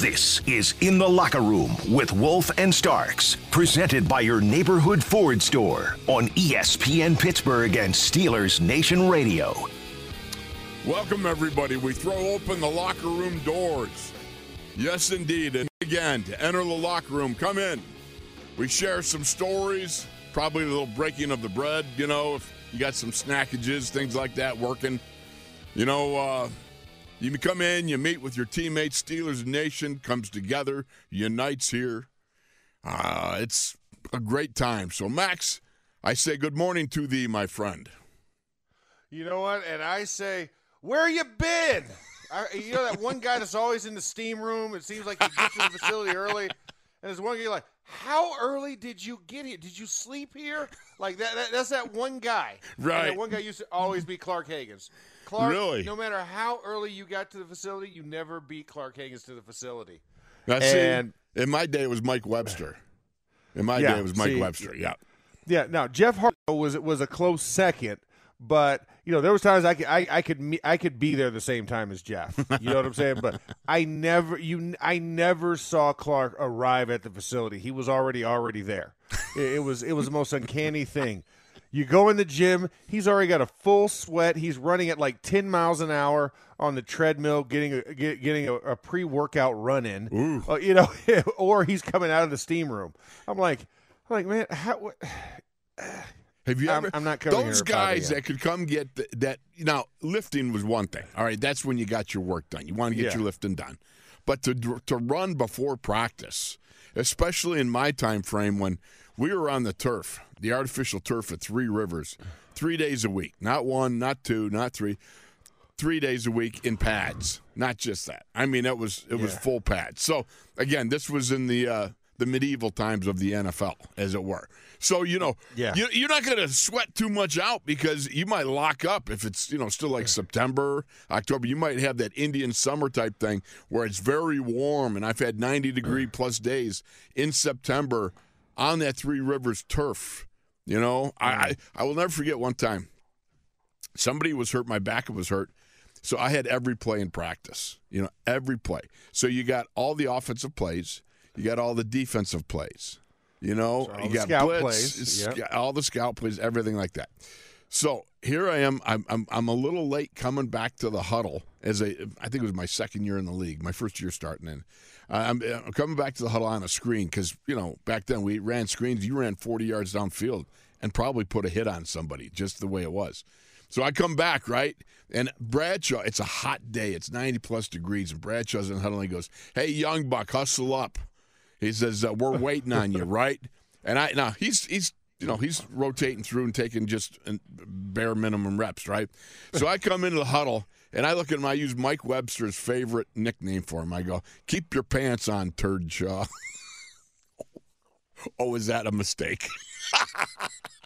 This is In the Locker Room with Wolf and Starks, presented by your neighborhood Ford store on ESPN Pittsburgh and Steelers Nation Radio. Welcome, everybody. We throw open the locker room doors. Yes, indeed. And again, to enter the locker room, come in. We share some stories, probably a little breaking of the bread, you know, if you got some snackages, things like that working. You know, uh, you come in, you meet with your teammates. Steelers Nation comes together, unites here. Uh, it's a great time. So, Max, I say good morning to thee, my friend. You know what? And I say, where you been? I, you know that one guy that's always in the steam room. It seems like he gets to the facility early, and there's one guy like, how early did you get here? Did you sleep here? Like that? that that's that one guy. And Right. that one guy used to always be Clark Haggans. Clark, Really? no matter how early you got to the facility, you never beat Clark Haggans to the facility. Now, see, And- in my day, it was Mike Webster. In my Yeah, day, it was Mike see- Webster. Yeah. Yeah, now Jeff Hart was was a close second, but you know there was times I could I, I could I could be there the same time as Jeff. You know what I'm saying? But I never you I never saw Clark arrive at the facility. He was already already there. It, it was it was the most uncanny thing. You go in the gym, he's already got a full sweat. He's running at like 10 miles an hour on the treadmill, getting a get, getting a, a pre workout run in. Uh, you know, or he's coming out of the steam room. I'm like, I'm like, man, how? What? Have you I'm- I'm not coming those guys that could come get th- that. Now, lifting was one thing. All right, that's when you got your work done. You want to get Yeah. your lifting done, but to to run before practice, especially in my time frame when we were on the turf, the artificial turf at Three Rivers, three days a week, not one, not two, not three. Three days a week in pads, not just that. I mean, it was it was Yeah. full pads. So again, this was in the uh, the medieval times of the NFL, as it were. So you know, Yeah. you, you're not going to sweat too much out because you might lock up if it's you know still like September, October. You might have that Indian summer type thing where it's very warm, and I've had 90 degree plus days in September on that Three Rivers turf. You know, I, mm. I I will never forget one time. Somebody was hurt. My back was hurt. So I had every play in practice, you know, every play. So you got all the offensive plays, you got all the defensive plays, you know, So all you the got scout blitz, plays, yep. all the scout plays, everything like that. So here I am. I'm, I'm I'm a little late coming back to the huddle as a I think it was my second year in the league, my first year starting in. I'm, I'm coming back to the huddle on a screen because you know back then we ran screens. You ran 40 yards downfield and probably put a hit on somebody just the way it was. So I come back, right? And Bradshaw, it's a hot day. It's 90 plus degrees. And Bradshaw's in the huddle and he goes, Hey, young buck, hustle up. He says, uh, We're waiting on you, right? And I, now he's, he's, you know, he's rotating through and taking just uh, bare minimum reps, right? So I come into the huddle and I look at him. I use Mike Webster's favorite nickname for him. I go, Keep your pants on, turd shaw. oh, is that a mistake?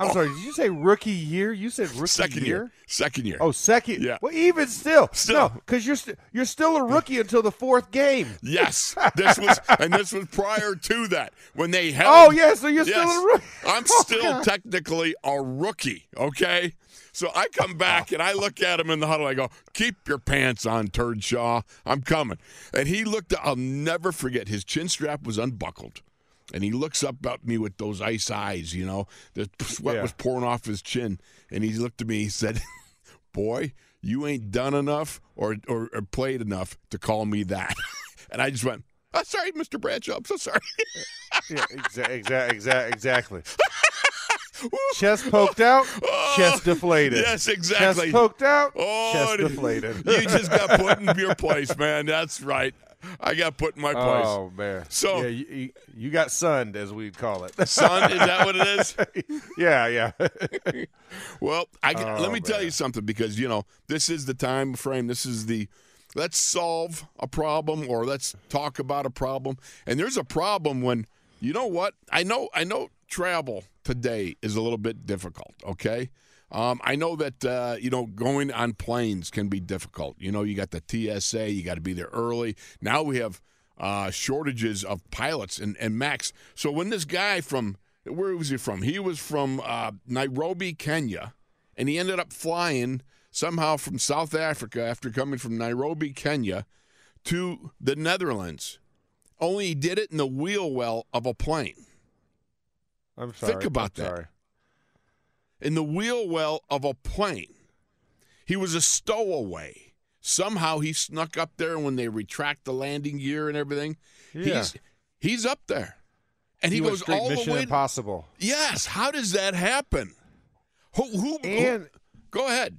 I'm oh. sorry. Did you say rookie year? You said rookie Second year. Second year. Oh, second. Yeah. Well, even still, Still. no, because you're st- you're still a rookie until the fourth game. Yes, this was, and this was prior to that when they held. Oh, yeah, so you're still a rookie. I'm Oh, still God. technically a rookie. Okay, so I come back and I look at him in the huddle. I go, "Keep your pants on, Turd Shaw. I'm coming." And he looked. I'll never forget. His chin strap was unbuckled. And he looks up at me with those ice eyes, you know. The sweat Yeah. was pouring off his chin. And he looked at me. He said, Boy, you ain't done enough or, or, or played enough to call me that. and I just went, oh, sorry, Mr. Bradshaw. I'm so sorry. Yeah, exa- exa- exa- exactly. Chest poked out, chest deflated. Yes, exactly. Chest poked out, Oh, chest deflated. Oh, you just got put in your place, man. That's right. I got put in my place. Oh man! So- yeah, you, you, got sunned, as we'd call it. Son, is that what it is? yeah, yeah. Well, I can, Oh, let me tell you something because you know this is the time frame. This is the let's solve a problem or let's talk about a problem. And there's a problem when you know what I know. I know travel today is a little bit difficult. Okay. Um, I know that uh, you know going on planes can be difficult. You know, you got the TSA, you got to be there early. Now we have uh, shortages of pilots and, and Max. So when this guy from where was he from? He was from uh, Nairobi, Kenya, and he ended up flying somehow from South Africa after coming from Nairobi, Kenya, to the Netherlands. Only he did it in the wheel well of a plane. I'm sorry. Think about I'm that. Sorry. In the wheel well of a plane. He was a stowaway. Somehow he snuck up there when they retract the landing gear and everything. Yeah. He's he's up there. And he, He goes all Mission the way. Impossible. yes. How does that happen? Who, who, who- And go ahead.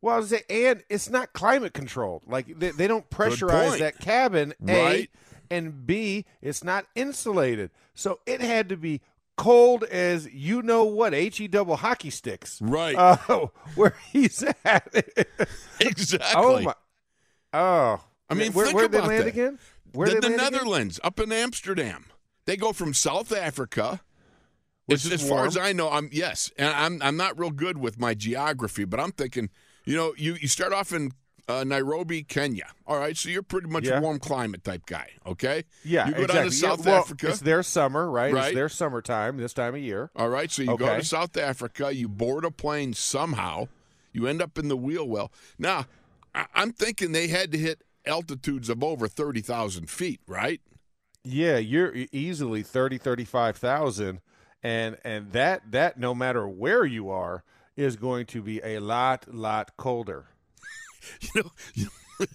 well, I was say, and it's not climate controlled. Like they, they don't pressurize that cabin. A and B, it's not insulated, so it had to be cold as you know what he double hockey sticks. Right. Oh, where he's at. exactly. oh my. Oh, I mean, where, think where they land that. again? Where the the land again? Netherlands, up in Amsterdam. They go from South Africa. Which as, is as far as I know, I'm yes, and I'm I'm not real good with my geography, but I'm thinking, you know, you you start off in uh, Nairobi, Kenya. All right, so you're pretty much Yeah. a warm climate type guy. Okay. Yeah, You go exactly. down to Yeah, South well, Africa. It's their summer, right? Right. It's their summertime this time of year. All right, so you go to South Africa, you board a plane somehow, you end up in the wheel well. Now, I- I'm thinking they had to hit altitudes of over thirty thousand feet, right? Yeah, you're easily 30, 35,000 and and that that no matter where you are is going to be a lot lot colder. You know, you know,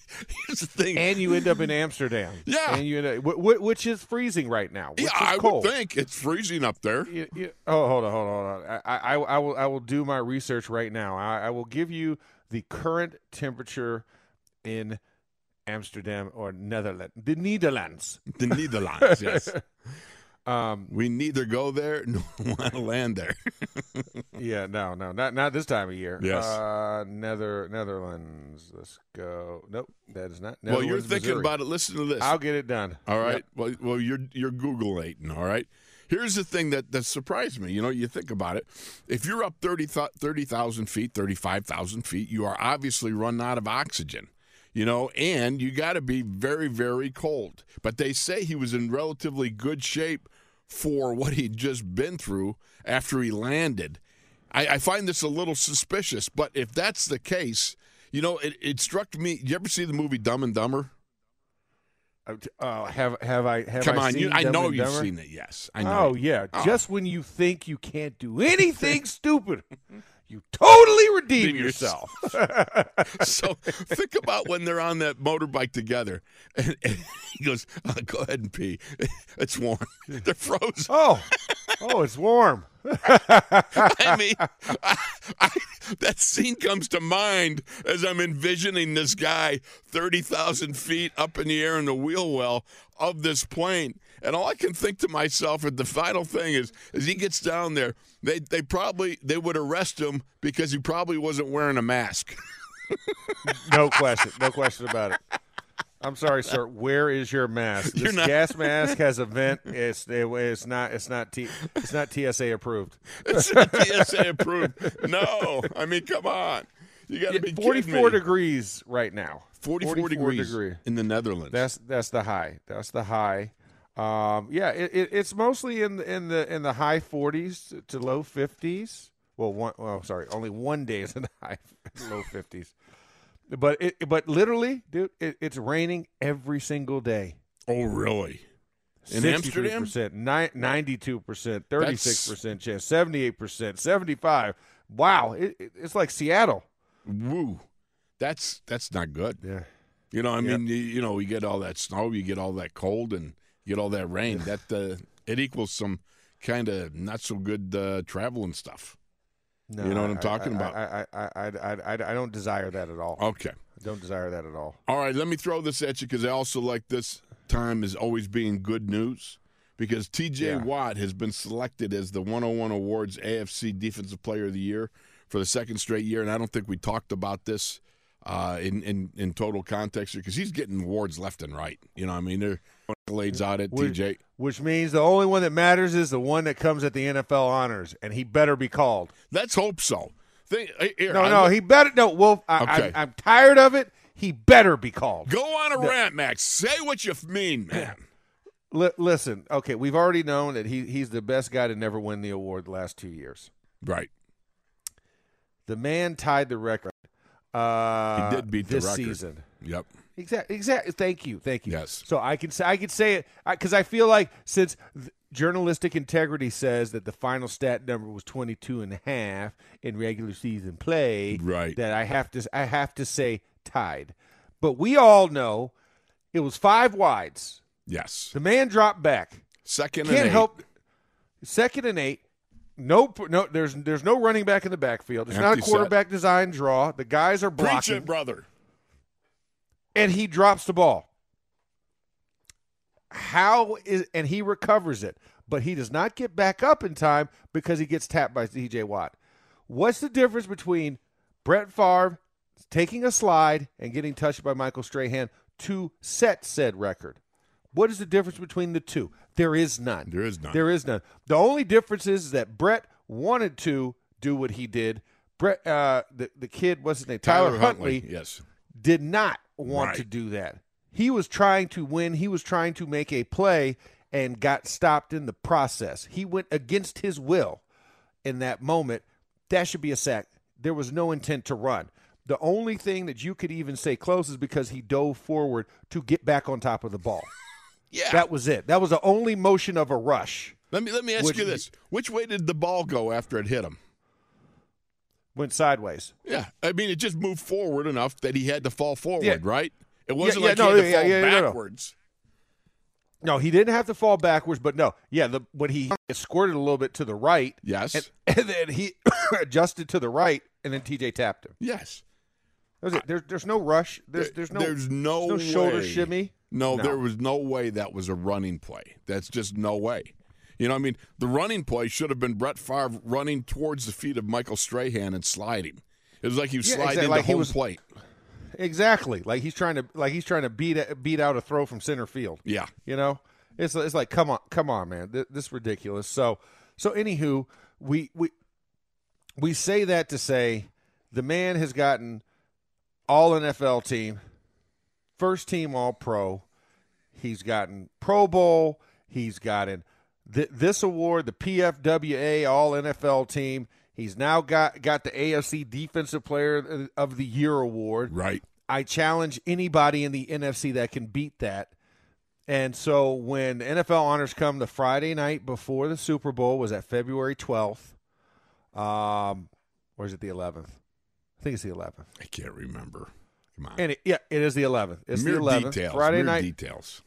here's the thing. And you end up in Amsterdam. Yeah. And you end up, wh- wh- which is freezing right now. Which yeah, is I cold. would think it's freezing up there. You- you- oh, hold on, hold on, hold on. I, I, I will, I will do my research right now. I, I will give you the current temperature in Amsterdam or Netherlands, the Netherlands. The Netherlands, yes. Um, We neither go there nor want to land there. yeah, no, no, not not this time of year. Yes. uh, Nether Netherlands. Let's go. Nope, that is not. well, you're thinking Missouri. about it. Listen to this. I'll get it done. All right. Yep. Well, well, you're you're Googling. All right. Here's the thing that that surprised me. You know, you think about it. If you're up 30 30,000 feet, thirty five thousand feet, you are obviously running out of oxygen. You know, and you got to be very very cold. But they say he was in relatively good shape for what he'd just been through after he landed. I, I find this a little suspicious. But if that's the case, you know, it, it struck me. You ever see the movie Dumb and Dumber? Uh, uh, have have I have Come I on, seen you, I know you've seen it. Yes, I know. Oh yeah, Oh. just when you think you can't do anything stupid, you totally redeem yourself. so think about when they're on that motorbike together, and, and he goes, "Uh, "Go ahead and pee. It's warm. They're frozen." oh, oh, it's warm. I mean, I, I, that scene comes to mind as I'm envisioning this guy thirty thousand feet up in the air in the wheel well of this plane, and all I can think to myself, and the final thing is, as he gets down there, they they probably they would arrest him because he probably wasn't wearing a mask. No question, no question about it. I'm sorry, sir. Where is your mask? This not- gas mask has a vent. It's it, it's not it's not T, it's not TSA approved. It's not TSA approved. No, I mean, come on. You got to be 44 kidding me. degrees right now. 44, degrees degree. in the Netherlands. That's that's the high. That's the high. Um, yeah, it, it, it's mostly in the, in the in the high 40s to low 50s. Well, one. Well, sorry, only one day is in the high low 50s. But it but literally, dude, it, it's raining every single day. oh, really? In Amsterdam? percent, ninety-two percent, thirty-six percent chance, seventy-eight percent, seventy-five. Wow, it, it, it's like Seattle. Woo. That's that's not good. Yeah, You know, I Yep. mean, you, you know, you get all that snow, you get all that cold, and get all that rain. that uh, it equals some kind of not so good uh, travel and stuff. no, You know what I'm talking I- about. I, I, I, I, I, I don't desire that at all. Okay. I don't desire that at all. All right, let me throw this at you because I also like this time is always being good news because TJ Yeah. Watt has been selected as the 101 Awards AFC Defensive Player of the Year for the second straight year, and I don't think we talked about this uh, in, in in total context because he's getting awards left and right. You know, what I mean, there are accolades out at Would- TJ. Which means the only one that matters is the one that comes at the NFL honors, and he better be called. Let's hope so. Think, here, No, I no, he better. No, Wolf, I, Okay. I'm, I'm tired of it. He better be called. go on a rant, Max. Say what you mean, man. Li- listen, okay, we've already known that he he's the best guy to never win the award the last two years. right. The man tied the record. Uh, He did beat the this record. season. Yep. Exactly. Exactly. Thank you. Thank you. Yes. So I can say I can say it because I, feel like since th- journalistic integrity says that the final stat number was 22 and a half in regular season play, Right. That I have to I have to say tied. But we all know it was five wides. Yes. The man dropped back. Second and Can't eight. help. Second and eight. No, no. There's there's no running back in the backfield. It's not a Empty set. quarterback design draw. The guys are Preach blocking it, brother. And he drops the ball. How is and he recovers it, but he does not get back up in time because he gets tapped by TJ Watt. What's the difference between Brett Favre taking a slide and getting touched by Michael Strahan to set said record? What is the difference between the two? There is none. There is none. There is none. The only difference is that Brett wanted to do what he did. Brett, uh, the the kid, what's his name? Tyler, Huntley Yes. did not want Right. to do that. He was trying to win. He was trying to make a play and got stopped in the process. He went against his will in that moment. That should be a sack. There was no intent to run. The only thing that you could even say close is because he dove forward to get back on top of the ball. Yeah. That was it. That was the only motion of a rush. let me let me ask Which- you this: Which way did the ball go after it hit him? Went sideways. Yeah, I mean, it just moved forward enough that he had to fall forward, Yeah. right? It wasn't yeah, like no, he had to fall yeah, no, no. backwards. No, he didn't have to fall backwards, but no, yeah, the when he squirted a little bit to the right, Yes, and, and then he adjusted to the right, and then TJ tapped him. yes. It. There's there's no rush. There's there's no there's no, there's no shoulder shimmy. No, No. there was no way that was a running play. That's just no way. You know, I mean, the running play should have been Brett Favre running towards the feet of Michael Strahan and sliding. It was like he was Yeah, sliding exactly, into like home was- plate. exactly like he's trying to like he's trying to beat beat out a throw from center field. Yeah, You know, it's it's like come on, come on, man, Th- this is ridiculous. So so anywho, we we we say that to say the man has gotten all NFL team, first team All Pro. He's gotten Pro Bowl. He's gotten th- this award, the PFWA All NFL Team. He's now got got the AFC Defensive Player of the Year award. right. I challenge anybody in the NFC that can beat that. And so when NFL honors come the Friday night before the Super Bowl was at February 12th. Um or is it the 11th? I think it's the 11th. I can't remember. Come on. And it, yeah, it is the 11th. It's mere the 11th. details. Friday night details.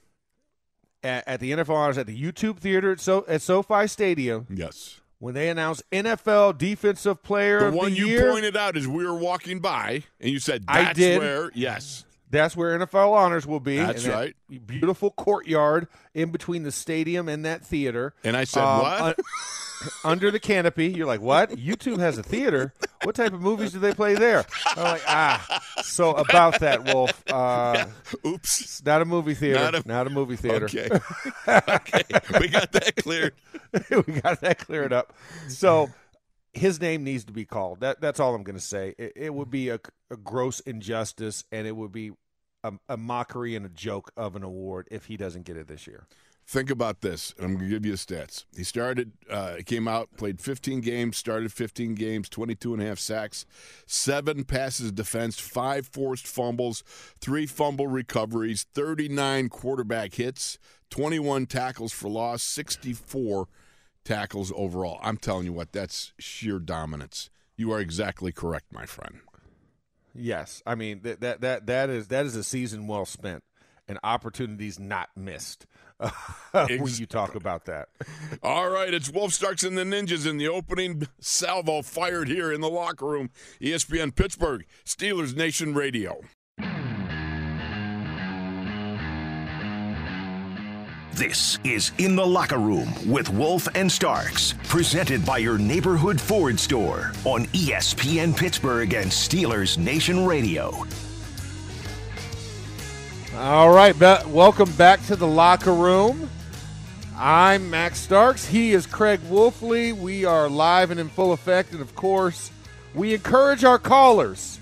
At, at the NFL honors at the YouTube Theater at, so, at SoFi Stadium Yes. when they announced NFL Defensive Player The of one the you Year. pointed out as we were walking by, and you said, I "That's did. where." Yes. That's where NFL honors will be. That's that right. Beautiful courtyard in between the stadium and that theater. And I said, Um, "What?" un- under the canopy. You're like, what? YouTube has a theater. What type of movies do they play there? I'm like, ah. So about that, Wolf. Uh, Oops. not a movie theater. Not Not a- a, movie theater. Okay. okay. We got that cleared. we got that cleared up. So his name needs to be called. That that's all I'm going to say. It, it would be a, a gross injustice, and it would be a, a mockery and a joke of an award if he doesn't get it this year. Think about this. I'm going to give you stats. He started, uh, came out, played 15 games, started 15 games, 22 and a half sacks, seven passes defense, five forced fumbles, three fumble recoveries, 39 quarterback hits, 21 tackles for loss, 64 tackles overall. I'm telling you what, that's sheer dominance. You are exactly correct, my friend. Yes, I mean that that that that is that is a season well spent and opportunities not missed. when you talk about that, All right, it's Wolf Starks and the Ninjas in the opening salvo fired here in the locker room. ESPN Pittsburgh, Steelers Nation Radio. This is In the Locker Room with Wolf and Starks, presented by your neighborhood Ford store on ESPN Pittsburgh and Steelers Nation Radio. all right. Be- welcome back to the locker room. I'm Max Starks. He is Craig Wolfley. We are live and in full effect, and of course, we encourage our callers.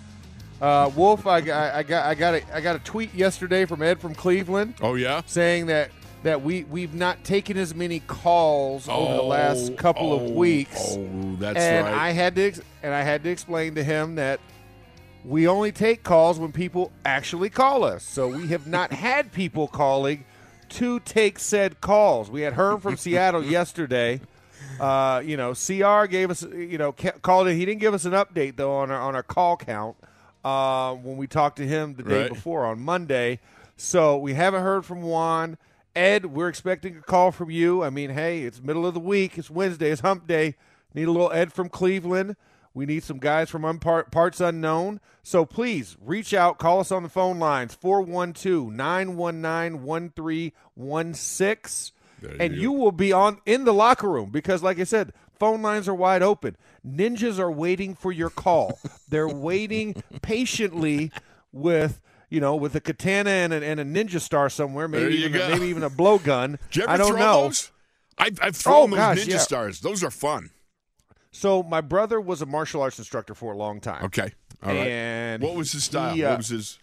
Uh, Wolf, I, I, I got I got a, I got a tweet yesterday from Ed from Cleveland. Oh, yeah? saying that that we we've not taken as many calls over the last couple oh, of weeks. Oh, that's and right. I had to ex- and I had to explain to him that we only take calls when people actually call us. So we have not had people calling to take said calls. We had Herm from Seattle yesterday. Uh, you know, CR gave us, you know, called it. He didn't give us an update though on our on our call count uh, when we talked to him the day Right. before on Monday. So we haven't heard from Juan. Ed, we're expecting a call from you. I mean, hey, it's middle of the week. It's Wednesday. It's Hump Day. Need a little Ed from Cleveland. We need some guys from unpar- parts unknown. So please reach out. Call us on the phone lines 412 919 1316. And you you will be on in the locker room because, like I said, phone lines are wide open. Ninjas are waiting for your call. They're waiting patiently with you know with a katana and a, and a ninja star somewhere, maybe even a, maybe even a blowgun. Did you ever I don't know. those? I've, I've thrown Oh, those gosh, ninja yeah. stars. Those are fun. So my brother was a martial arts instructor for a long time. Okay. All right. And what was his style? he, uh, what was his?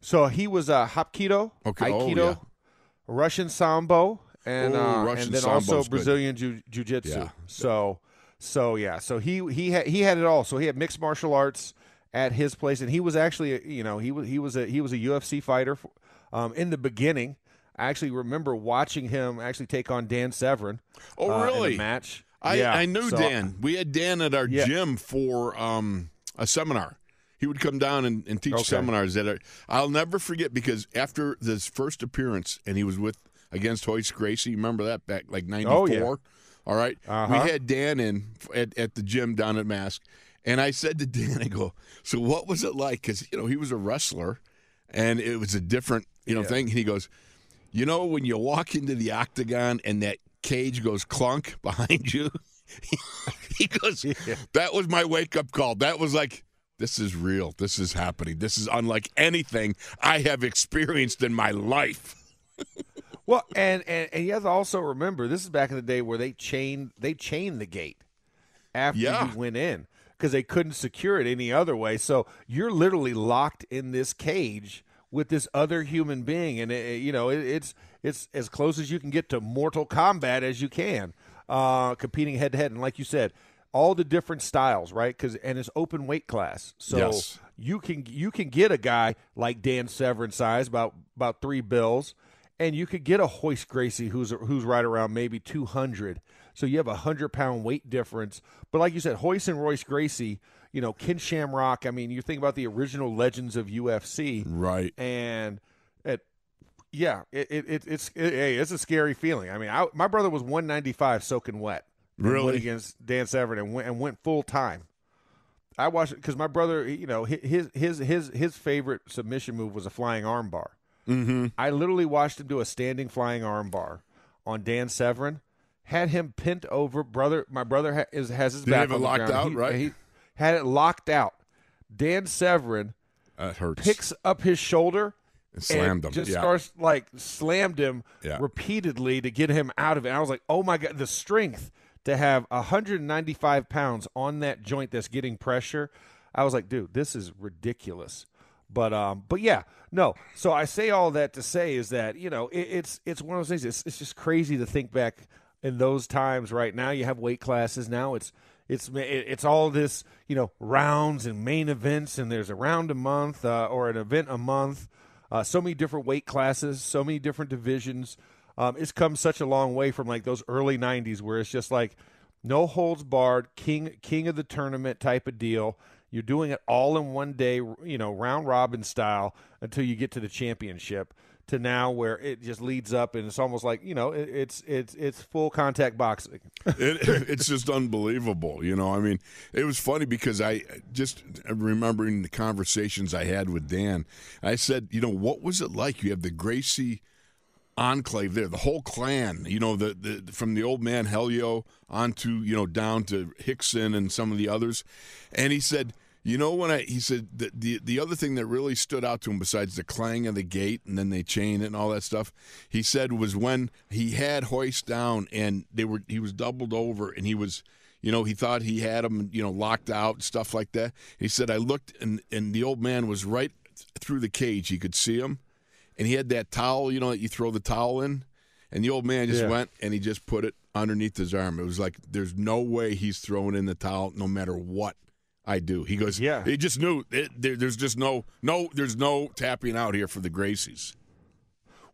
So he was a Hapkido, Okay. Oh, Aikido, yeah. Russian Sambo, and Oh, uh, Russian and then Sambo's also. Brazilian jiu- jiu-jitsu. Yeah. So, so yeah. So he he had he had it all. So he had mixed martial arts at his place, and he was actually you know he was he was a he was a UFC fighter for, um, in the beginning. I actually remember watching him actually take on Dan Severn. Oh, uh, really? match. I, yeah. I knew So- Dan. We had Dan at our Yeah. gym for um, a seminar. He would come down and, and teach Okay. seminars that our, I'll never forget because after this first appearance and he was with against Hoist Gracie, remember that back like 94? Oh, yeah. All right? Uh-huh. We had Dan in at, at the gym down at Mask. And I said to Dan, I go, so what was it like? Because, you know, he was a wrestler and it was a different, you know, Yeah. thing. And he goes, you know, when you walk into the octagon and that cage goes clunk behind you, he goes, that was my wake up call. That was like, this is real. This is happening. This is unlike anything I have experienced in my life. Well, and, and and you have to also remember this is back in the day where they chained they chained the gate after Yeah. you went in because they couldn't secure it any other way. So you're literally locked in this cage with this other human being, and it, you know it, it's it's as close as you can get to Mortal Kombat as you can, uh, competing head to head. And like you said, all the different styles, right? Because and it's open weight class, so Yes. you can you can get a guy like Dan Severn size about about three bills, and you could get a Hoist Gracie who's who's right around maybe two hundred. So you have a hundred pound weight difference. But like you said, Hoist and Royce Gracie, you know, Ken Shamrock. I mean, you think about the original legends of UFC, Right. and it, yeah, it, it, it it's it, hey, it's a scary feeling. I mean, I, my brother was one ninety five soaking wet. Really? against Dan Severn and went and went full time. I watched it because my brother, you know, his his his his favorite submission move was a flying armbar. Mm-hmm. I literally watched him do a standing flying armbar on Dan Severn. Had him pinned over. Brother, my brother ha- is, has his Did back have it locked ground. out, He- right? He had it locked out. Dan Severn That hurts. picks up his shoulder and slammed and him. Just yeah. starts like slammed him Yeah. repeatedly to get him out of it. I was like, oh my god, the strength to have 195 pounds on that joint that's getting pressure. I was like, dude, this is ridiculous. But um, but yeah, no. So I say all that to say is that you know it, it's it's one of those things. It's it's just crazy to think back in those times. Right now, you have weight classes. Now it's it's it's all this you know rounds and main events, and there's a round a month uh, or an event a month. Uh, so many different weight classes, so many different divisions. Um, it's come such a long way from like those early '90s where it's just like no holds barred, king king of the tournament type of deal. You're doing it all in one day, you know, round robin style until you get to the championship. To now where it just leads up and it's almost like you know it, it's it's it's full contact boxing. it, it's just unbelievable. You know, I mean, it was funny because I just remembering the conversations I had with Dan. I said, you know, what was it like? You have the Gracie enclave there, the whole clan. You know, the, the from the old man Helio onto you know down to Hickson and some of the others. And he said, you know, when I he said the the the other thing that really stood out to him besides the clang of the gate and then they chain it and all that stuff, he said was when he had Hoist down and they were he was doubled over and he was. You know, he thought he had him, you know, locked out and stuff like that. He said, I looked and, and the old man was right through the cage. He could see him and he had that towel, you know, that you throw the towel in, and the old man just Yeah. went and he just put it underneath his arm. It was like there's no way he's throwing in the towel, no matter what. I do. He goes, Yeah. He just knew it, there, there's just no, no, there's no tapping out here for the Gracies.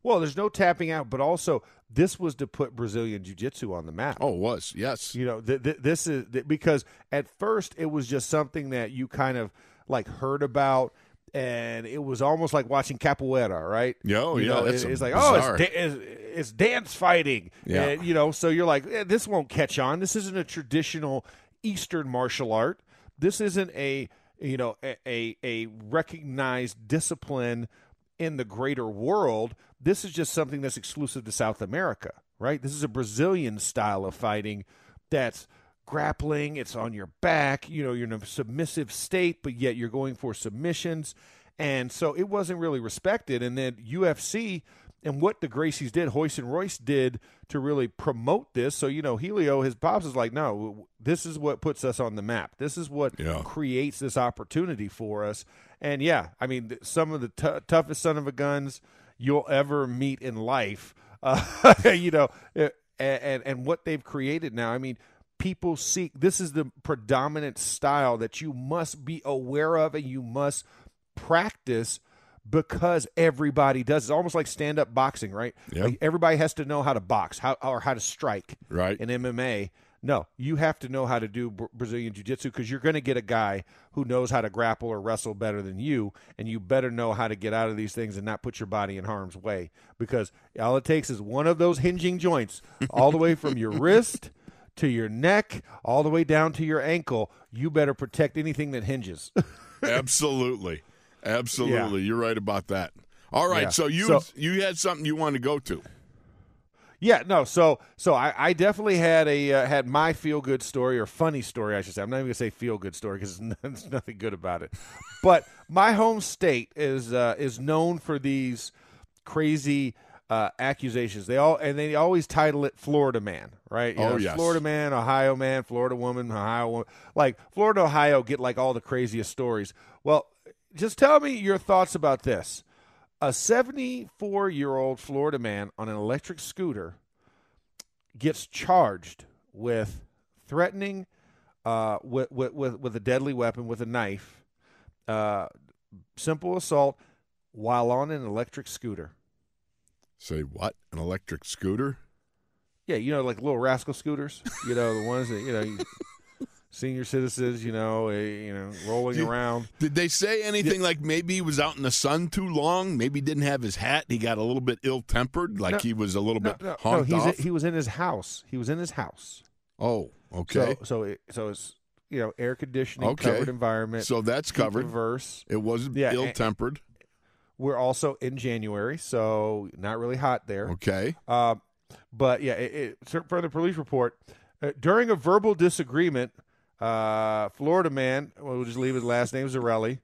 Well, there's no tapping out, but also this was to put Brazilian Jiu Jitsu on the map. Oh, it was yes. You know, th- th- this is th- because at first it was just something that you kind of like heard about, and it was almost like watching capoeira, right? Yeah, oh, you yeah, know, it- it's like oh, it's, da- it's, it's dance fighting, Yeah. and, you know, so you're like, eh, this won't catch on. This isn't a traditional Eastern martial art. This isn't a you know a a, a recognized discipline in the greater world. This is just something that's exclusive to South America, right? This is a Brazilian style of fighting that's grappling, it's on your back, you know, you're in a submissive state, but yet you're going for submissions. And so it wasn't really respected. And then UFC and what the Gracies did, Hoyce and Royce did to really promote this. So, you know, Helio, his pops is like, no, this is what puts us on the map. This is what Yeah. creates this opportunity for us. And yeah, I mean, some of the t- toughest son of a guns you'll ever meet in life, uh, you know, uh, and, and what they've created now. I mean, people seek this is the predominant style that you must be aware of and you must practice because everybody does. It's almost like stand up boxing, right? Yep. Like everybody has to know how to box, how or how to strike Right. in MMA. No, you have to know how to do Brazilian Jiu Jitsu because you're going to get a guy who knows how to grapple or wrestle better than you, and you better know how to get out of these things and not put your body in harm's way because all it takes is one of those hinging joints, all the way from your wrist to your neck, all the way down to your ankle. You better protect anything that hinges. Absolutely. Absolutely. You're right about that. All right. Yeah. So you So- you had something you wanted to go to. Yeah, no. So, so I, I definitely had a uh, had my feel good story or funny story, I should say. I'm not even gonna say feel good story because there's nothing good about it. But my home state is uh, is known for these crazy uh, accusations. They all and they always title it Florida man, right? You Oh, know, yes. Florida man, Ohio man, Florida woman, Ohio woman. Like Florida, Ohio get like all the craziest stories. Well, just tell me your thoughts about this. A 74 year old Florida man on an electric scooter gets charged with threatening uh, with, with, with, with a deadly weapon, with a knife, uh, simple assault while on an electric scooter. Say what? An electric scooter? Yeah, you know, like little rascal scooters. You know, the ones that you know, you- senior citizens. You know, eh, you know, rolling Did- around. Did they say anything like maybe he was out in the sun too long? Maybe he didn't have his hat. He got a little bit ill tempered, like No, he was a little No, bit no, no, honked he's off. he was in his house. He was in his house. oh, okay. So, so, it, so it's you know, air conditioning, Okay. covered environment. So, that's covered. Reverse. It wasn't Yeah, ill tempered. We're also in January, so not really hot there. Okay. Uh, but yeah, it, it, cer- further police report uh, during a verbal disagreement, uh, Florida man, we'll just leave his last name Zarelli,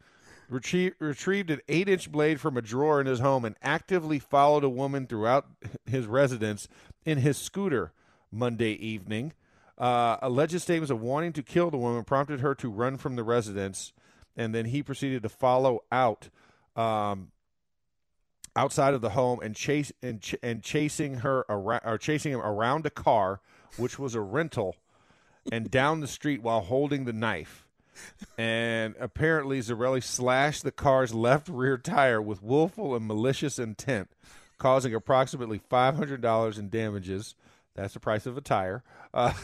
retrieved, retrieved an eight-inch blade from a drawer in his home and actively followed a woman throughout his residence in his scooter Monday evening. Uh, alleged statements of wanting to kill the woman prompted her to run from the residence, and then he proceeded to follow out. Um, outside of the home and chase and, ch- and chasing her around or chasing him around a car which was a rental and down the street while holding the knife and apparently Zarelli slashed the car's left rear tire with willful and malicious intent causing approximately $500 in damages that's the price of a tire uh,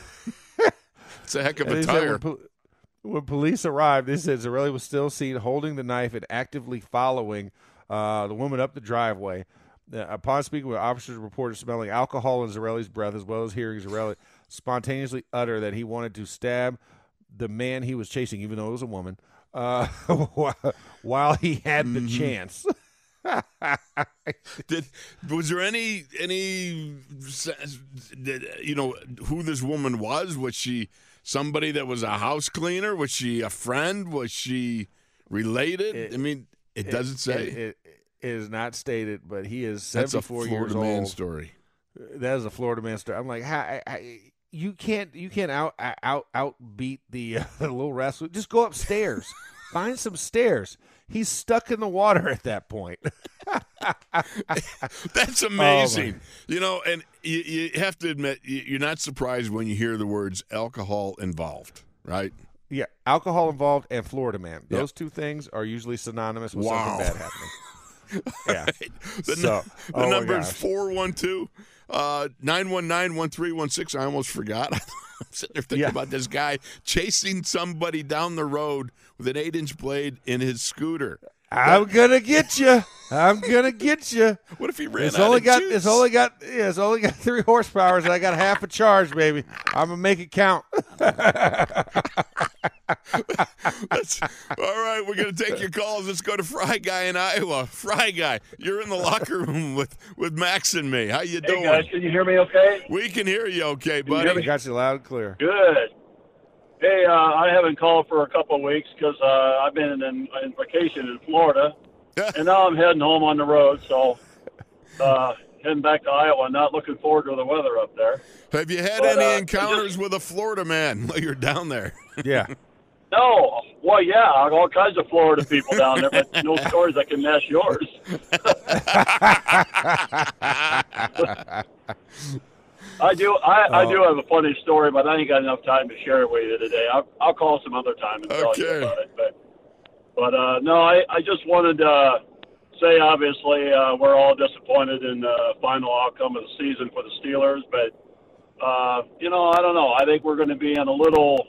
It's a heck of a tire. When, when police arrived, they said Zarelli was still seen holding the knife and actively following uh, the woman up the driveway. Upon speaking with officers, reported smelling alcohol in Zarelli's breath, as well as hearing Zarelli spontaneously utter that he wanted to stab the man he was chasing, even though it was a woman, uh, while he had the chance. Did was there any any did, you know who this woman was? Was she somebody that was a house cleaner? Was she a friend? Was she related? It- I mean, it, doesn't say. It, it, it is not stated, but he is That's a 74 Florida years man old. story. That is a Florida man story. I'm like, how, you can't you can't out out outbeat the, uh, the little rascal. Just go upstairs, find some stairs. He's stuck in the water at that point. That's Oh, amazing. you know, and you, you have to admit you- you're not surprised when you hear the words alcohol involved, right? Yeah, alcohol involved and Florida man. Those two things are usually synonymous with Wow. something bad happening. Yeah. The, So, nu- the oh number is gosh. 412 uh, 919 1316. I almost forgot. I'm sitting there thinking Yeah. about this guy chasing somebody down the road with an eight inch blade in his scooter. I'm gonna get you. I'm gonna get you. What if he ran It's out only of got juice? it's only got yeah, it's only got three horsepower, and I got half a charge, baby. I'm gonna make it count. That's, all right, we're going to take your calls. Let's go to Fry Guy in Iowa. Fry Guy, you're in the locker room with, with Max and me. How you Hey doing? guys, can you hear me okay? We can hear you okay, you hear buddy. me? Got you loud and clear. Good. Hey, uh, I haven't called for a couple of weeks because uh, I've been in, in vacation in Florida, and now I'm heading home on the road. So, uh, heading back to Iowa. Not looking forward to the weather up there. Have you had But, any uh, encounters just- with a Florida man while you're down there? Yeah. No, well, yeah, all kinds of Florida people down there, but no stories that can match yours. I do, I, I do have a funny story, but I ain't got enough time to share it with you today. I'll, I'll call some other time and tell you about it. But, but uh, no, I, I just wanted to say, obviously, uh, we're all disappointed in the final outcome of the season for the Steelers, but uh, you know, I don't know. I think we're going to be in a little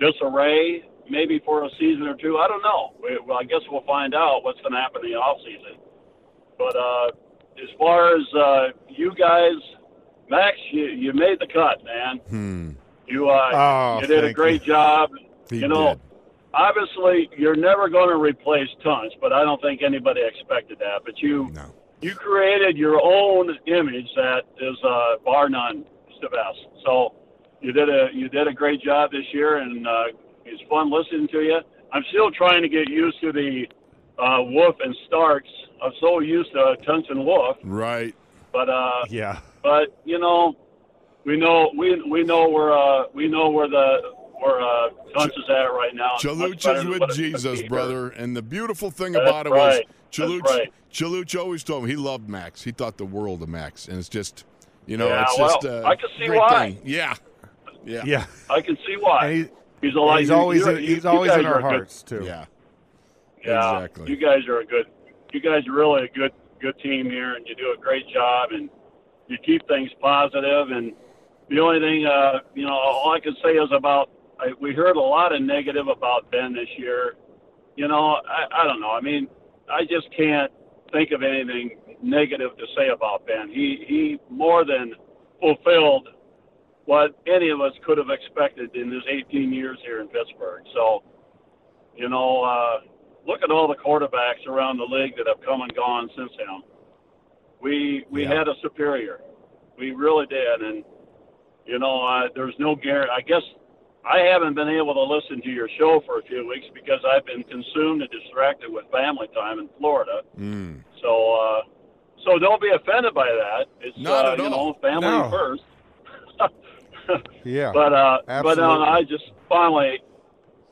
disarray maybe for a season or two. I don't know. We, well, I guess we'll find out what's going to happen in the off season. But uh, as far as uh, you guys, Max, you, you made the cut, man. Hmm. You uh, Oh, you did a great you. job. He you know, did. obviously you're never going to replace Tunch, but I don't think anybody expected that. But you No. you created your own image that is uh, bar none the best. So you did a you did a great job this year, and uh, it's fun listening to you. I'm still trying to get used to the uh, Wolf and Starks. I'm so used to Tunch and Wolf, Right. but uh, Yeah. But you know, we know we we know where uh, we know where the where uh, Tunch is at right now. It's Chaluch is with what it could Jesus, brother. And the beautiful thing That's about it right. was Chaluch, right. Chaluch always told me he loved Max. He thought the world of Max. And it's just, you know, Yeah, it's well, just a I can see great why. thing. Yeah. Yeah. Yeah. I can see why. And he, he's a lot. he's always you- in, he's always in our a good- hearts too. Yeah. Yeah, Exactly. You guys are a good. You guys are really a good good team here, and you do a great job, and you keep things positive. And the only thing, uh, you know, all I can say is about I, we heard a lot of negative about Ben this year. You know, I, I don't know. I mean, I just can't think of anything negative to say about Ben. He he more than fulfilled what any of us could have expected in his 18 years here in Pittsburgh. So, you know, uh, look at all the quarterbacks around the league that have come and gone since him. We we Yeah. had a superior, we really did, and you know, uh, there's no guarantee. I guess I haven't been able to listen to your show for a few weeks because I've been consumed and distracted with family time in Florida. Mm. So, uh, so don't be offended by that. It's Not uh, at you know, family No. first. Yeah. But uh, but Absolutely. um, I just finally,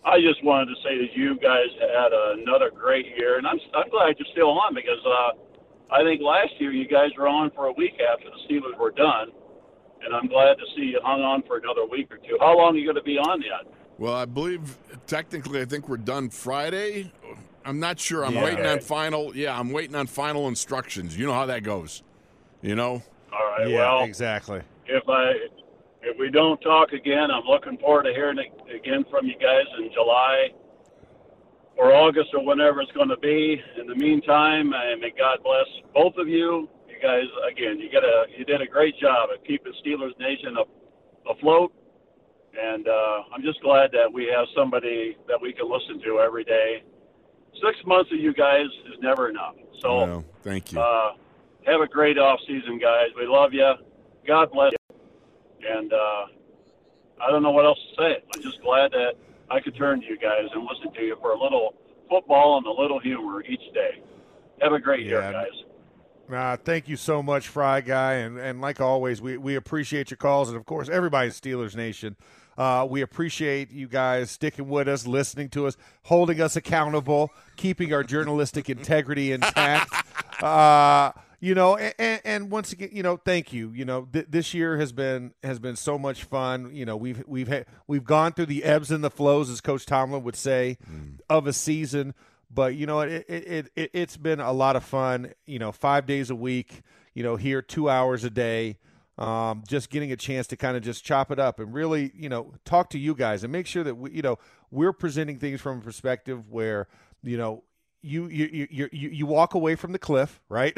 I just wanted to say that you guys had another great year, and I'm I'm glad you're still on because uh, I think last year you guys were on for a week after the Steelers were done, and I'm glad to see you hung on for another week or two. How long are you going to be on yet? Well, I believe technically, I think we're done Friday. I'm not sure. I'm Yeah. waiting on final. Yeah, I'm waiting on final instructions. You know how that goes. You know. All right. yeah, well, exactly. if I if we don't talk again, I'm looking forward to hearing it again from you guys in July or August or whenever it's going to be. In the meantime, I may God bless both of you. You guys, again, you got a you did a great job of keeping Steelers Nation afloat, and uh, I'm just glad that we have somebody that we can listen to every day. Six months of you guys is never enough. So. Well, thank you. Uh, have a great off season, guys. We love you. God bless you. And uh, I don't know what else to say. I'm just glad that I could turn to you guys and listen to you for a little football and a little humor each day. Have a great year, guys. Uh, thank you so much, Fry Guy, and and like always, we we appreciate your calls, and of course, everybody in Steelers Nation. Uh, we appreciate you guys sticking with us, listening to us, holding us accountable, keeping our journalistic integrity intact. Uh, you know, and, and, once again, you know, thank you. You know, th- this year has been has been so much fun. You know, we've we've ha- we've gone through the ebbs and the flows, as Coach Tomlin would say, mm. of a season. But you know, it, it it it's been a lot of fun. You know, five days a week. You know, here two hours a day. Um, just getting a chance to kind of just chop it up and really, you know, talk to you guys and make sure that we, you know, we're presenting things from a perspective where, you know, you you you you you walk away from the cliff, right?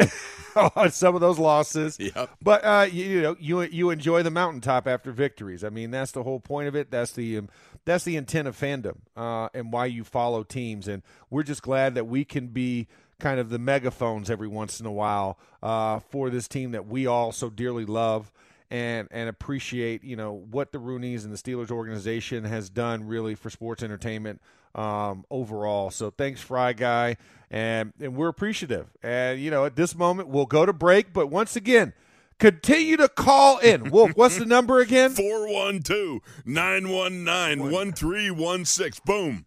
on some of those losses. Yep. But uh, you, you, know, you you enjoy the mountaintop after victories. I mean, that's the whole point of it. That's the um, that's the intent of fandom uh, and why you follow teams. And we're just glad that we can be kind of the megaphones every once in a while uh, for this team that we all so dearly love and and appreciate you know what the Rooneys and the Steelers organization has done really for sports entertainment um, overall. So thanks, Fry Guy, and and we're appreciative. And you know, at this moment, we'll go to break. But once again, continue to call in. Wolf, what's the number again? 412 919 1316. Boom.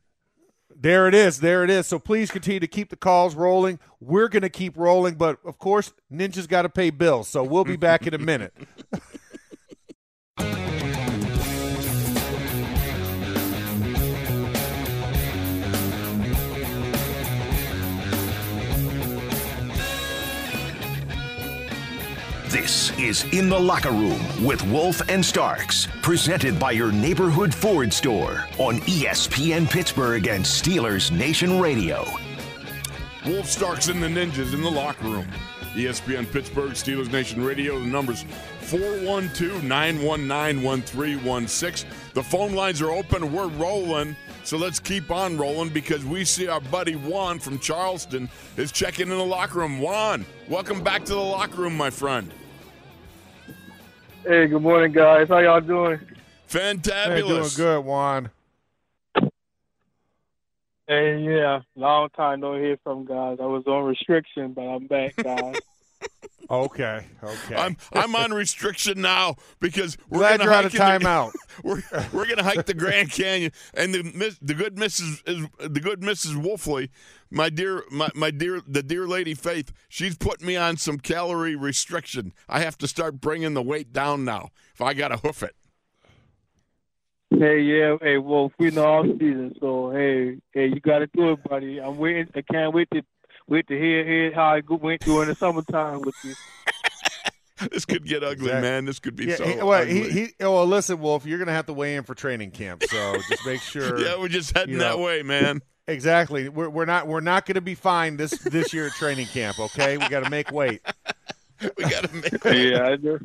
There it is. There it is. So please continue to keep the calls rolling. We're going to keep rolling, but of course, Ninja's got to pay bills. So we'll be back in a minute. This is In the Locker Room with Wolf and Starks, presented by your neighborhood Ford store on ESPN Pittsburgh and Steelers Nation Radio. Wolf Starks and the Ninjas in the locker room. ESPN Pittsburgh, Steelers Nation Radio. The numbers 412 919 1316. The phone lines are open. We're rolling. So let's keep on rolling because we see our buddy Juan from Charleston is checking in the locker room. Juan, welcome back to the locker room, my friend. Hey, good morning, guys. How y'all doing? Fantabulous. Hey, doing good, Juan. Hey, yeah, long time no hear from guys. I was on restriction, but I'm back, guys. Okay, okay. I'm I'm on restriction now because we're glad you're out of timeout. we're we're gonna hike the Grand Canyon, and the the good Mrs. is the good Mrs. Wolfley my dear, my, my dear, the dear lady Faith, she's put me on some calorie restriction. I have to start bringing the weight down now if I got to hoof it. Hey, yeah, hey, Wolf, we know all season, so hey, hey, you got to do it, buddy. I'm waiting. I can't wait to wait to hear, hear how I went during the summertime with you. this could get ugly, exactly. man. This could be yeah, so. He, well, ugly. He, he, oh, well, listen, Wolf, you're gonna have to weigh in for training camp, so just make sure. yeah, we're just heading you know, that way, man. Exactly. We're, we're not we're not going to be fine this this year at training camp. Okay, we got to make weight. we got to make weight. Yeah, I do.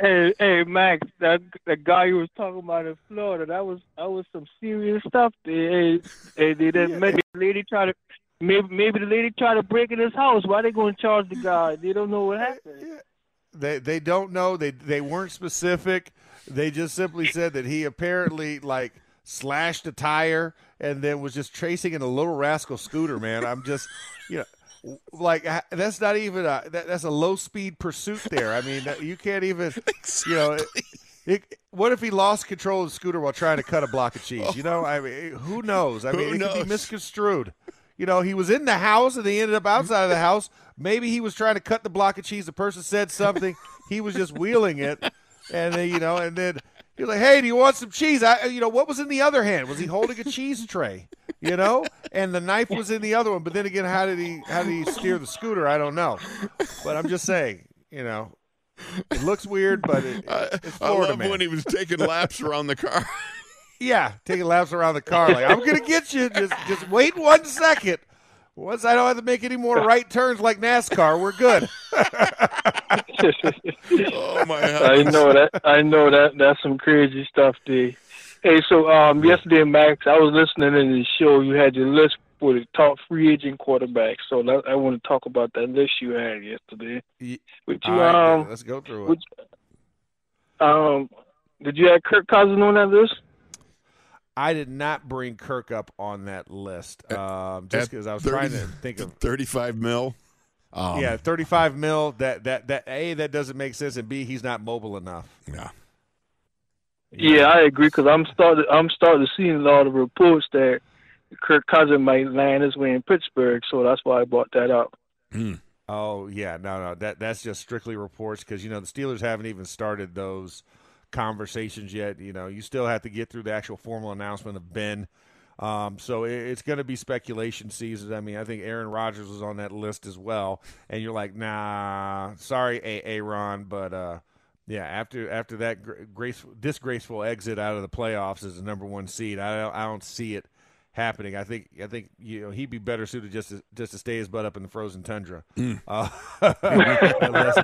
hey, hey, Max, that the guy you was talking about in Florida, that was that was some serious stuff. They, hey, they didn't yeah. maybe the lady try to maybe maybe the lady tried to break in his house. Why they going to charge the guy? They don't know what happened. Yeah. They they don't know. They they weren't specific. They just simply said that he apparently like slashed a tire, and then was just tracing in a little rascal scooter. Man, I'm just, you know, like that's not even a that, that's a low speed pursuit there. I mean, you can't even, you know. It, it, what if he lost control of the scooter while trying to cut a block of cheese? You know, I mean, who knows? I mean, who it could be misconstrued. You know, he was in the house and he ended up outside of the house. Maybe he was trying to cut the block of cheese. The person said something. He was just wheeling it, and then you know, and then He's like, "Hey, do you want some cheese?" I, you know, what was in the other hand? Was he holding a cheese tray? You know, and the knife was in the other one. But then again, how did he how did he steer the scooter? I don't know. But I'm just saying, you know, it looks weird, but it, it's Florida, I love man. when he was taking laps around the car. Yeah, taking laps around the car. Like, I'm gonna get you. Just just wait one second. Once I don't have to make any more right turns like NASCAR, we're good. oh my! God. I know that. I know that. That's some crazy stuff, D. Hey, so um, yesterday, Max, I was listening to the show. You had your list for the top free agent quarterbacks. So I want to talk about that list you had yesterday. Would you, right, um, let's go through it. um, did you have Kirk Cousins on that list? I did not bring Kirk up on that list um, just because I was 30, trying to think of thirty-five mil. Um, yeah, thirty-five mil. That that that a that doesn't make sense, and b he's not mobile enough. Yeah. Yeah, I agree because I'm starting. I'm starting to see a lot of reports that Kirk Cousins might land his way in Pittsburgh, so that's why I brought that up. Mm. Oh yeah, no, no, that that's just strictly reports because you know the Steelers haven't even started those conversations yet. You know, you still have to get through the actual formal announcement of Ben. Um, so it, it's going to be speculation season. I mean, I think Aaron Rodgers was on that list as well, and you're like, nah, sorry, Aaron, but uh, yeah, after after that gra- graceful, disgraceful exit out of the playoffs as the number one seed, I don't, I don't see it happening. I think I think you know he'd be better suited just to just to stay his butt up in the frozen tundra. Uh, unless,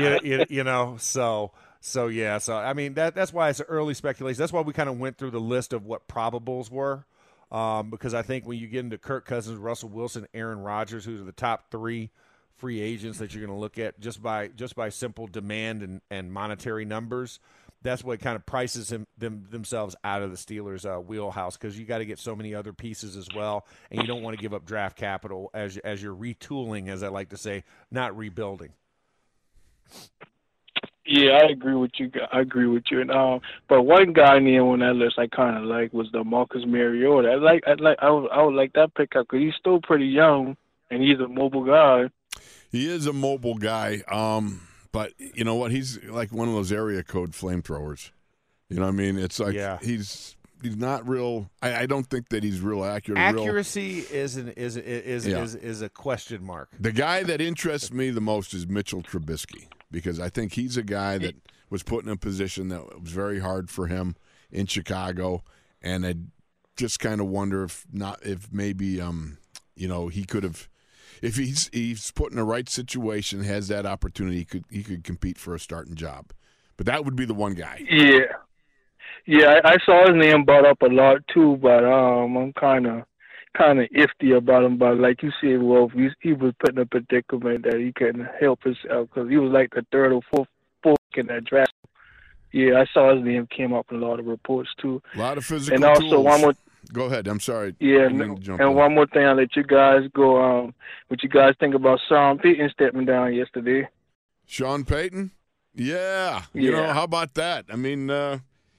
you, you, you know, so so yeah, so I mean that that's why it's early speculation. That's why we kind of went through the list of what probables were. Um, because I think when you get into Kirk Cousins, Russell Wilson, Aaron Rodgers, who are the top three free agents that you're going to look at just by just by simple demand and, and monetary numbers, that's what kind of prices them, them themselves out of the Steelers' uh, wheelhouse because you got to get so many other pieces as well, and you don't want to give up draft capital as as you're retooling, as I like to say, not rebuilding. Yeah, I agree with you. I agree with you. And um, but one guy in the on that list I kind of like was the Marcus Mariota. I like, I like, I would, I would like that pickup because he's still pretty young and he's a mobile guy. He is a mobile guy. Um, but you know what? He's like one of those area code flamethrowers. You know what I mean? It's like Yeah. he's he's not real. I, I don't think that he's real accurate. Real, Accuracy is an is is Yeah. is, is a question mark. the guy that interests me the most is Mitchell Trubisky because I think he's a guy that was put in a position that was very hard for him in Chicago, and I just kind of wonder if not if maybe um you know he could have if he's he's put in the right situation has that opportunity he could he could compete for a starting job, but that would be the one guy. Yeah, yeah, I, I saw his name brought up a lot too, but um, I'm kind of kind of iffy about him. But like you said, Wolf, he, he was put in a predicament that he couldn't help himself because he was like the third or fourth fourth in that draft. Yeah, I saw his name came up in a lot of reports too. A lot of physical And also tools. one more Go ahead. I'm sorry. Yeah, and, didn't mean to jump and in. one more thing, I'll let you guys go. Um, what you guys think about Sean Payton stepping down yesterday? Sean Payton? Yeah. yeah. You know, how about that? I mean, uh,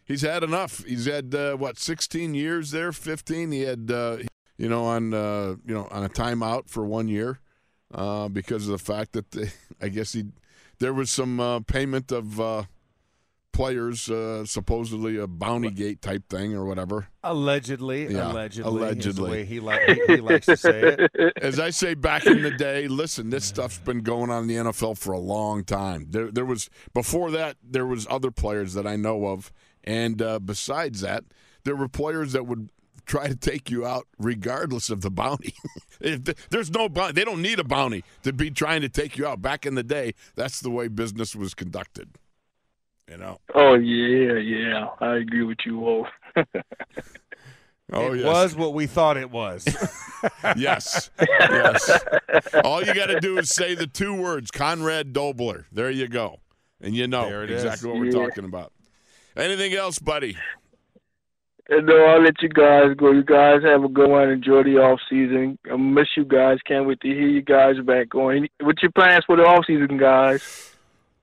he's had enough. He's had uh, what, 16 years there, 15. He had uh, you know, on uh, you know, on a timeout for one year uh, because of the fact that they, I guess he there was some uh, payment of uh, players uh, supposedly a bounty gate type thing or whatever. Allegedly, Yeah, allegedly, allegedly. way he, li- he likes to say it. As I say back in the day, listen, this stuff's been going on in the NFL for a long time. There, there was before that, there was other players that I know of, and uh, besides that, there were players that would try to take you out regardless of the bounty. if there's no bounty, they don't need a bounty to be trying to take you out. Back in the day, that's the way business was conducted. You know. Oh yeah, yeah, I agree with you, Wolf. Oh it yes. was what we thought it was. Yes. Yes. All you got to do is say the two words Conrad Dobler. There you go. And you know There it is. exactly what we're Yeah. talking about. Anything else, buddy? No, I'll let you guys go. You guys have a good one. Enjoy the off season. I miss you guys. Can't wait to hear you guys back going. What's your plans for the off season, guys?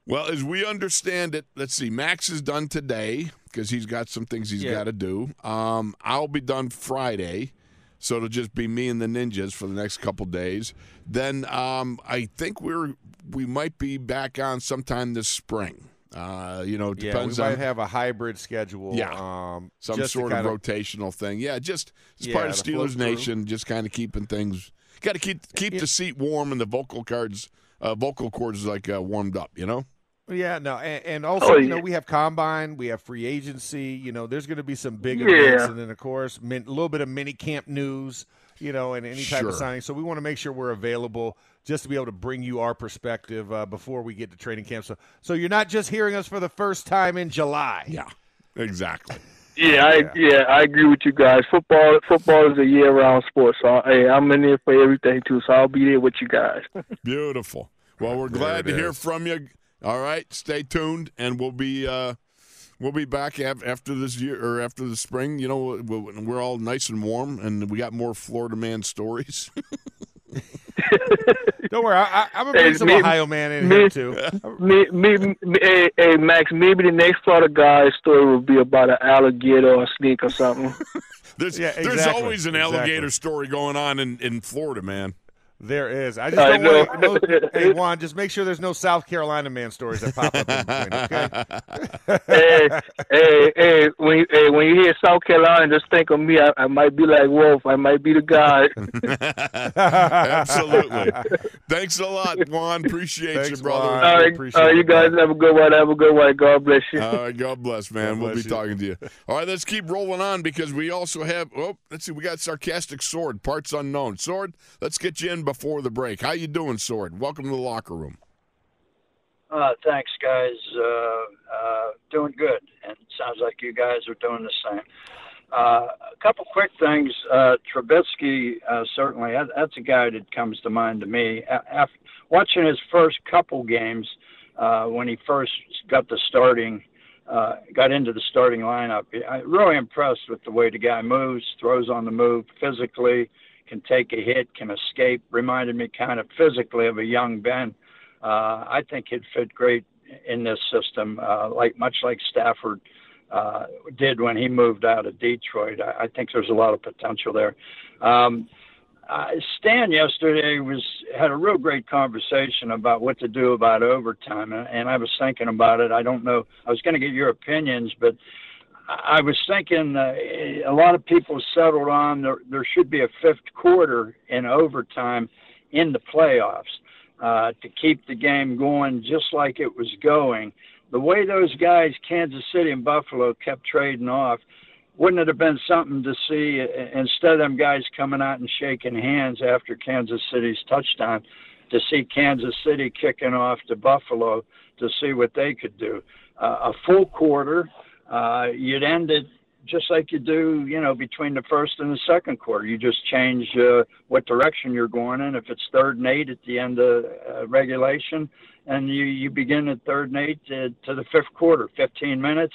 Well, as we understand it, let's see. Max is done today because he's got some things he's Yeah. got to do. Um, I'll be done Friday, so it'll just be me and the ninjas for the next couple days. Then um, I think we're we might be back on sometime this spring. Uh, you know, it yeah, we depends might on have a hybrid schedule. Yeah. um, some sort of kinda- rotational thing. Yeah, just as Yeah, part of Steelers. Nation, just kind of keeping things. Got to keep keep Yeah. the seat warm and the vocal cards, uh, vocal cords like uh, warmed up. You know. Yeah, no, and, and also Oh, you know yeah. we have combine, we have free agency. You know, there's going to be some big Yeah. events, and then of course min, a little bit of mini camp news. You know, and any type Sure. of signing. So we want to make sure we're available just to be able to bring you our perspective uh, before we get to training camp. So, so you're not just hearing us for the first time in July. Yeah, exactly. Yeah, I yeah, I agree with you guys. Football football is a year round sport, so hey, I'm in there for everything too. So I'll be there with you guys. Beautiful. Well, we're glad it to hear from you. All right, stay tuned, and we'll be uh, we'll be back af- after this year or after the spring. You know, we'll- we're all nice and warm, and we got more Florida man stories. Don't worry, I, I, I'm gonna Hey, some me- Ohio man in me- here too. me, me, me hey, hey, Max, maybe the next Florida guy story will be about an alligator or a snake or something. There's Yeah, there's always an exactly. alligator story going on in, in Florida, man. There is. I just I don't want know. no, Hey Juan, just make sure there's no South Carolina man stories that pop up in between. Okay. hey, hey, hey, when you, hey, when you hear South Carolina, just think of me. I, I might be like Wolf. I might be the guy. Absolutely. Thanks a lot, Juan. Appreciate Thanks, you, brother. Juan. all right, appreciate all right, it, you guys have a good one. Have a good one. God bless you. All right, God bless, man. God we'll bless be you. talking to you. All right, let's keep rolling on because we also have. Oh, let's see. We got sarcastic sword, parts unknown. Sword, let's get you in before the break. How you doing, sword? Welcome to the locker room. Uh, thanks, guys. Uh, uh, doing good, and sounds like you guys are doing the same. Uh, a couple quick things. Uh, Trubisky, uh, certainly, that, that's a guy that comes to mind to me. After watching his first couple games, uh, when he first got the starting, uh, got into the starting lineup, I'm really impressed with the way the guy moves, throws on the move physically, can take a hit, can escape. Reminded me kind of physically of a young Ben. Uh, I think he'd fit great in this system, uh, like much like Stafford uh, did when he moved out of Detroit. I, I think there's a lot of potential there. Um, uh, Stan yesterday was had a real great conversation about what to do about overtime, and, and I was thinking about it. I don't know. I was going to get your opinions, but I was thinking uh, a lot of people settled on there, there should be a fifth quarter in overtime in the playoffs uh, to keep the game going just like it was going. The way those guys, Kansas City and Buffalo, kept trading off, wouldn't it have been something to see uh, instead of them guys coming out and shaking hands after Kansas City's touchdown, to see Kansas City kicking off to Buffalo to see what they could do? Uh, a full quarter, uh, you'd end it just like you do, you know, between the first and the second quarter. You just change uh, what direction you're going in. If it's third and eight at the end of uh, regulation, and you, you begin at third and eight to, to the fifth quarter, 15 minutes.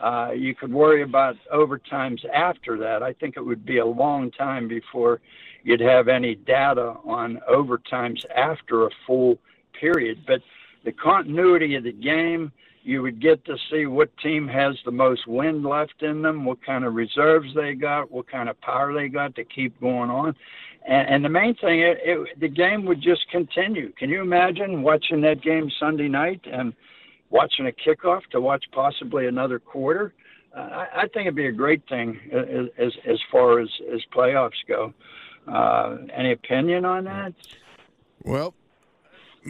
Uh, you could worry about overtimes after that. I think it would be a long time before you'd have any data on overtimes after a full period. But the continuity of the game, you would get to see what team has the most wind left in them, what kind of reserves they got, what kind of power they got to keep going on. And, and the main thing, it, it, the game would just continue. Can you imagine watching that game Sunday night and watching a kickoff to watch possibly another quarter? Uh, I, I think it'd be a great thing as as, far as, as playoffs go. Uh, any opinion on that? Well,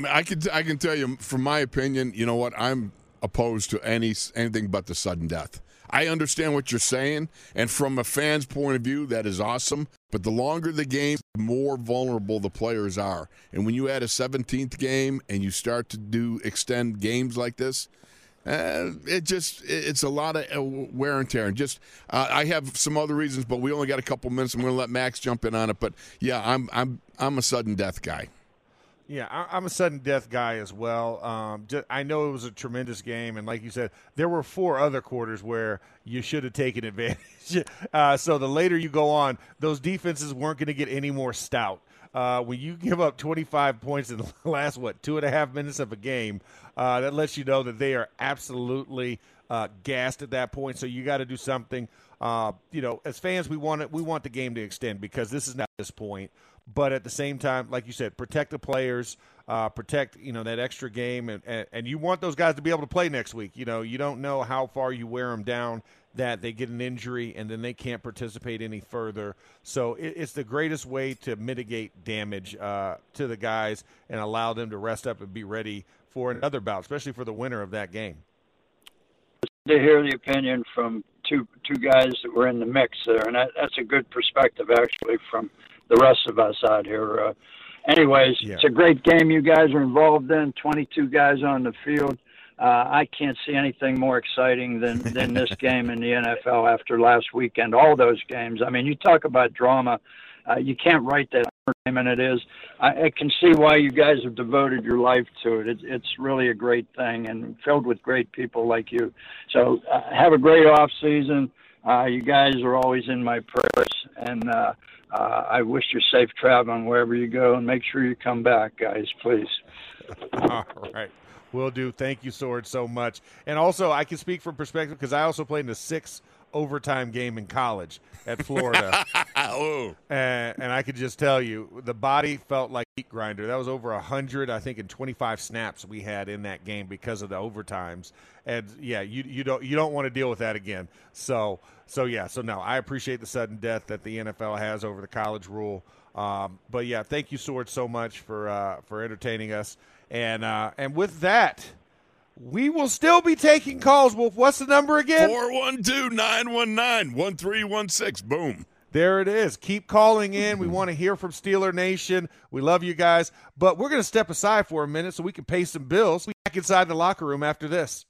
I can I can tell you from my opinion. You know what? I'm opposed to any anything but the sudden death. I understand what you're saying, and from a fan's point of view, that is awesome. But the longer the game, the more vulnerable the players are. And when you add a 17th game and you start to do extend games like this, uh, it just it's a lot of uh, wear and tear. And just uh, I have some other reasons, but we only got a couple minutes. I'm going to let Max jump in on it. But yeah, I'm I'm I'm a sudden death guy. Yeah, I- I'm a sudden death guy as well. Um, ju- I know it was a tremendous game, and like you said, there were four other quarters where you should have taken advantage. uh, so the later you go on, those defenses weren't going to get any more stout. Uh, when you give up 25 points in the last what two and a half minutes of a game, uh, that lets you know that they are absolutely uh, gassed at that point. So you got to do something. Uh, you know, as fans, we want it. We want the game to extend because this is not this point but at the same time, like you said, protect the players, uh, protect you know that extra game, and, and and you want those guys to be able to play next week. You know, you don't know how far you wear them down that they get an injury and then they can't participate any further. So it, it's the greatest way to mitigate damage uh, to the guys and allow them to rest up and be ready for another bout, especially for the winner of that game. To hear the opinion from two two guys that were in the mix there, and that, that's a good perspective actually from the rest of us out here. Uh, anyways, Yeah. it's a great game you guys are involved in. 22 guys on the field. Uh, I can't see anything more exciting than, than this game in the NFL after last weekend. All those games. I mean, you talk about drama. Uh, you can't write that and it is. I, I can see why you guys have devoted your life to it. it it's really a great thing and filled with great people like you. So uh, have a great off season. Uh, you guys are always in my prayers, and uh, uh, I wish you safe traveling wherever you go, and make sure you come back, guys, please. All right. Will do. Thank you, Sword, so much. And also, I can speak from perspective because I also played in a six overtime game in college at Florida. oh. and, and I could just tell you, the body felt like heat grinder. That was over hundred, I think, in 25 snaps we had in that game because of the overtimes. And yeah, you you don't you don't want to deal with that again. So so yeah, so no, I appreciate the sudden death that the NFL has over the college rule. Um, but yeah, thank you, Sword, so much for uh, for entertaining us. And uh, and with that, we will still be taking calls. Wolf, what's the number again? 412 919 1316. Boom. There it is. Keep calling in. We want to hear from Steeler Nation. We love you guys. But we're going to step aside for a minute so we can pay some bills. We back inside the locker room after this.